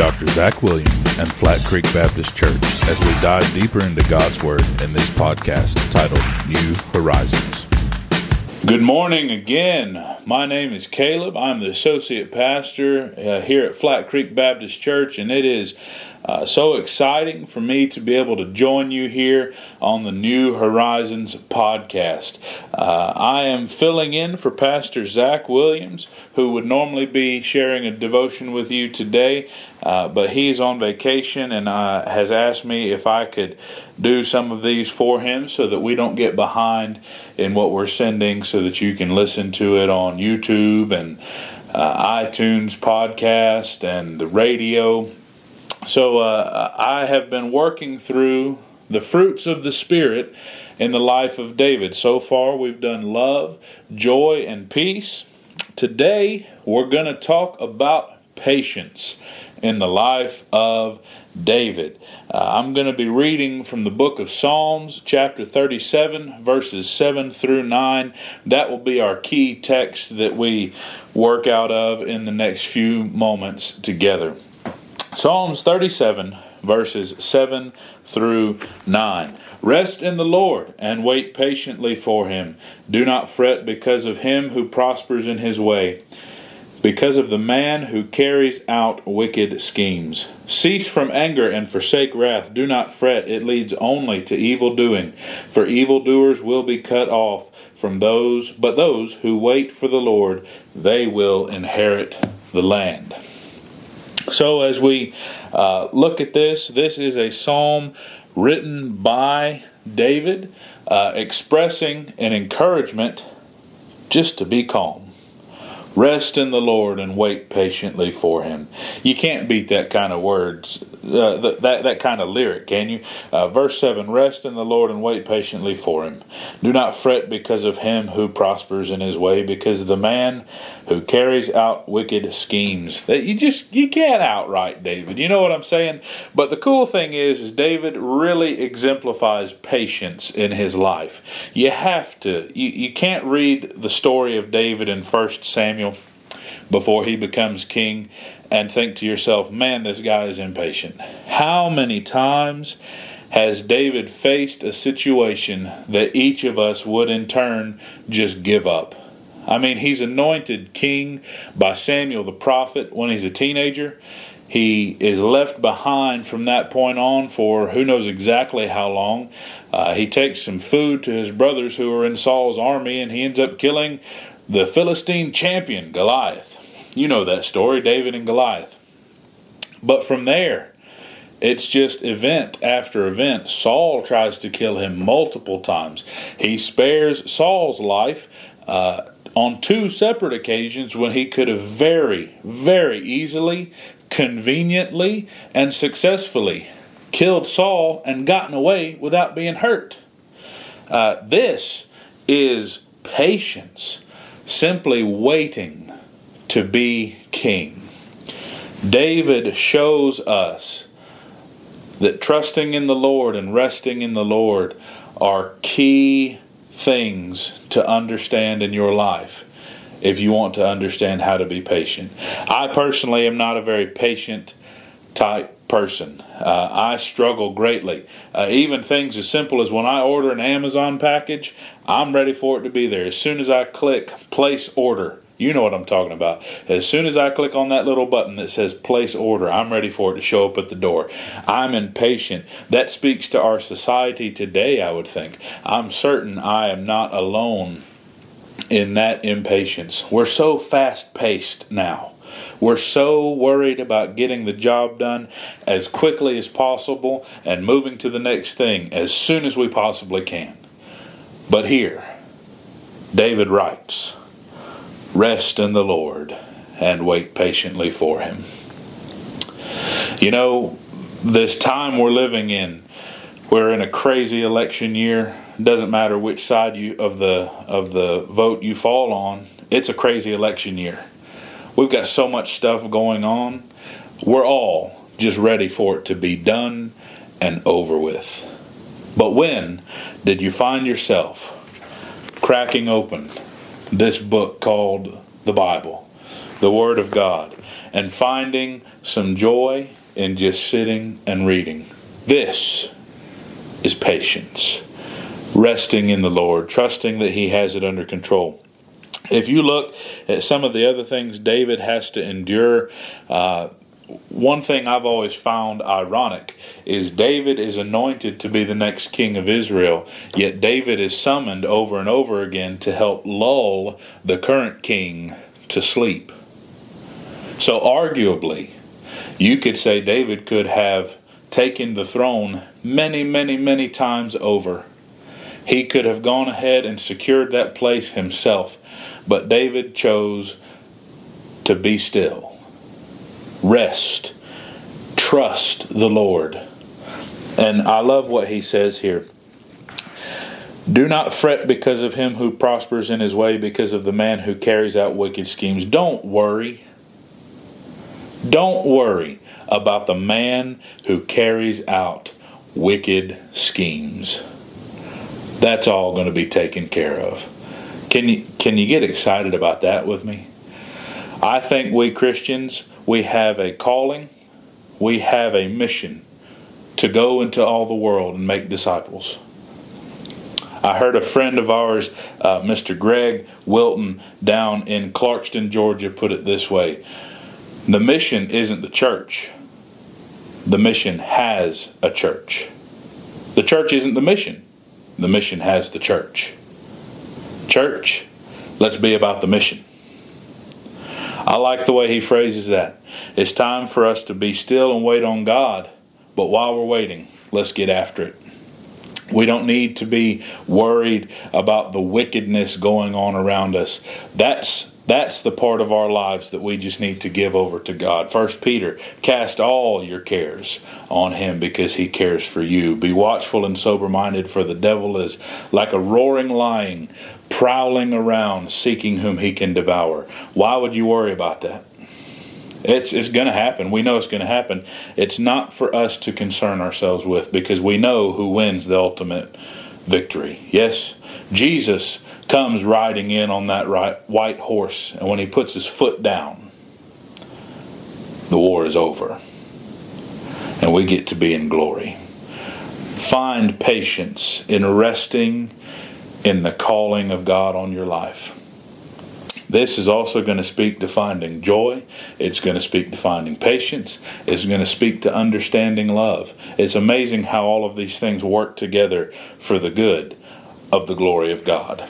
Dr. Zach Williams and Flat Creek Baptist Church as we dive deeper into God's Word in this podcast titled New Horizons. Good morning again. My name is Caleb. I'm the associate pastor uh, here at Flat Creek Baptist Church, and it is uh, so exciting for me to be able to join you here on the New Horizons podcast. Uh, I am filling in for Pastor Zach Williams, who would normally be sharing a devotion with you today, uh, but he's on vacation and uh, has asked me if I could do some of these for him so that we don't get behind in what we're sending so that you can listen to it on YouTube and uh, iTunes podcast and the radio so uh, I have been working through the fruits of the Spirit in the life of David. So far, we've done love, joy, and peace. Today, we're going to talk about patience in the life of David. Uh, I'm going to be reading from the book of Psalms, chapter 37, verses 7 through 9. That will be our key text that we work out of in the next few moments together. Psalms 37, verses 7 through 9. Rest in the Lord and wait patiently for him. Do not fret because of him who prospers in his way, because of the man who carries out wicked schemes. Cease from anger and forsake wrath. Do not fret, it leads only to evil doing. For evildoers will be cut off from those, but those who wait for the Lord, they will inherit the land. So, as we uh, look at this, this is a psalm written by David uh, expressing an encouragement just to be calm. Rest in the Lord and wait patiently for Him. You can't beat that kind of words, uh, that, that, that kind of lyric, can you? Uh, verse 7 Rest in the Lord and wait patiently for Him. Do not fret because of him who prospers in his way, because of the man who carries out wicked schemes. That you just you can't outright David. You know what I'm saying? But the cool thing is, is David really exemplifies patience in his life. You have to. You, you can't read the story of David in First Samuel Samuel before he becomes king and think to yourself, man, this guy is impatient. How many times has David faced a situation that each of us would in turn just give up? I mean, he's anointed king by Samuel the prophet when he's a teenager. He is left behind from that point on for who knows exactly how long. Uh, he takes some food to his brothers who are in Saul's army, and he ends up killing the Philistine champion, Goliath. You know that story, David and Goliath. But from there, it's just event after event. Saul tries to kill him multiple times. He spares Saul's life uh, on two separate occasions when he could have very, very easily, conveniently, and successfully killed Saul and gotten away without being hurt. Uh, this is patience simply waiting to be king. David shows us that trusting in the Lord and resting in the Lord are key things to understand in your life if you want to understand how to be patient. I personally am not a very patient type person. Uh, I struggle greatly. Uh, even things as simple as when I order an Amazon package, I'm ready for it to be there. As soon as I click place order, you know what I'm talking about. As soon as I click on that little button that says place order, I'm ready for it to show up at the door. I'm impatient. That speaks to our society today, I would think. I'm certain I am not alone in that impatience. We're so fast paced now. We're so worried about getting the job done as quickly as possible and moving to the next thing as soon as we possibly can. But here, David writes, Rest in the Lord and wait patiently for him. You know, this time we're living in, we're in a crazy election year. It doesn't matter which side you of the of the vote you fall on. It's a crazy election year. We've got so much stuff going on. We're all just ready for it to be done and over with. But when did you find yourself cracking open this book called the Bible? the Word of God and finding some joy in just sitting and reading. This is patience. Resting in the Lord, trusting that He has it under control. If you look at some of the other things David has to endure, uh, one thing I've always found ironic is David is anointed to be the next king of Israel, yet David is summoned over and over again to help lull the current king to sleep. So, arguably, you could say David could have taken the throne many, many, many times over. He could have gone ahead and secured that place himself, but David chose to be still, rest, trust the Lord. And I love what he says here. Do not fret because of him who prospers in his way, because of the man who carries out wicked schemes. Don't worry. Don't worry about the man who carries out wicked schemes. That's all going to be taken care of. Can you can you get excited about that with me? I think we Christians, we have a calling, we have a mission to go into all the world and make disciples. I heard a friend of ours, uh, Mr. Greg Wilton, down in Clarkston, Georgia, put it this way the mission isn't the church. The mission has a church. The church isn't the mission. The mission has the church. Church, let's be about the mission. I like the way he phrases that. It's time for us to be still and wait on God, but while we're waiting, let's get after it. We don't need to be worried about the wickedness going on around us. That's that's the part of our lives that we just need to give over to God. First Peter, cast all your cares on him because he cares for you. Be watchful and sober minded, for the devil is like a roaring lion prowling around seeking whom he can devour. Why would you worry about that? It's it's going to happen. We know it's going to happen. It's not for us to concern ourselves with because we know who wins the ultimate victory. Yes, Jesus comes riding in on that right, white horse, and when he puts his foot down, the war is over. And we get to be in glory. Find patience in resting in the calling of God on your life. This is also going to speak to finding joy. It's going to speak to finding patience. It's going to speak to understanding love. It's amazing how all of these things work together for the good of the glory of God.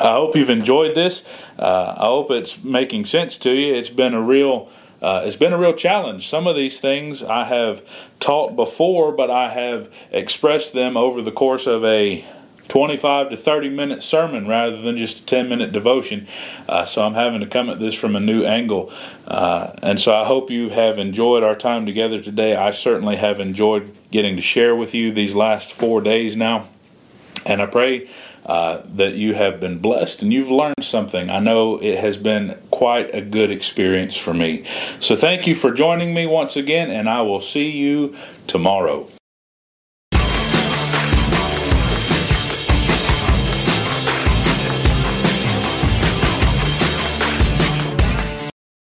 I hope you've enjoyed this. Uh, I hope it's making sense to you. It's been a real uh, it's been a real challenge. Some of these things I have taught before, but I have expressed them over the course of a 25 to 30 minute sermon rather than just a 10 minute devotion. Uh, so I'm having to come at this from a new angle. Uh, and so I hope you have enjoyed our time together today. I certainly have enjoyed getting to share with you these last four days now. And I pray uh, that you have been blessed and you've learned something. I know it has been quite a good experience for me. So thank you for joining me once again, and I will see you tomorrow.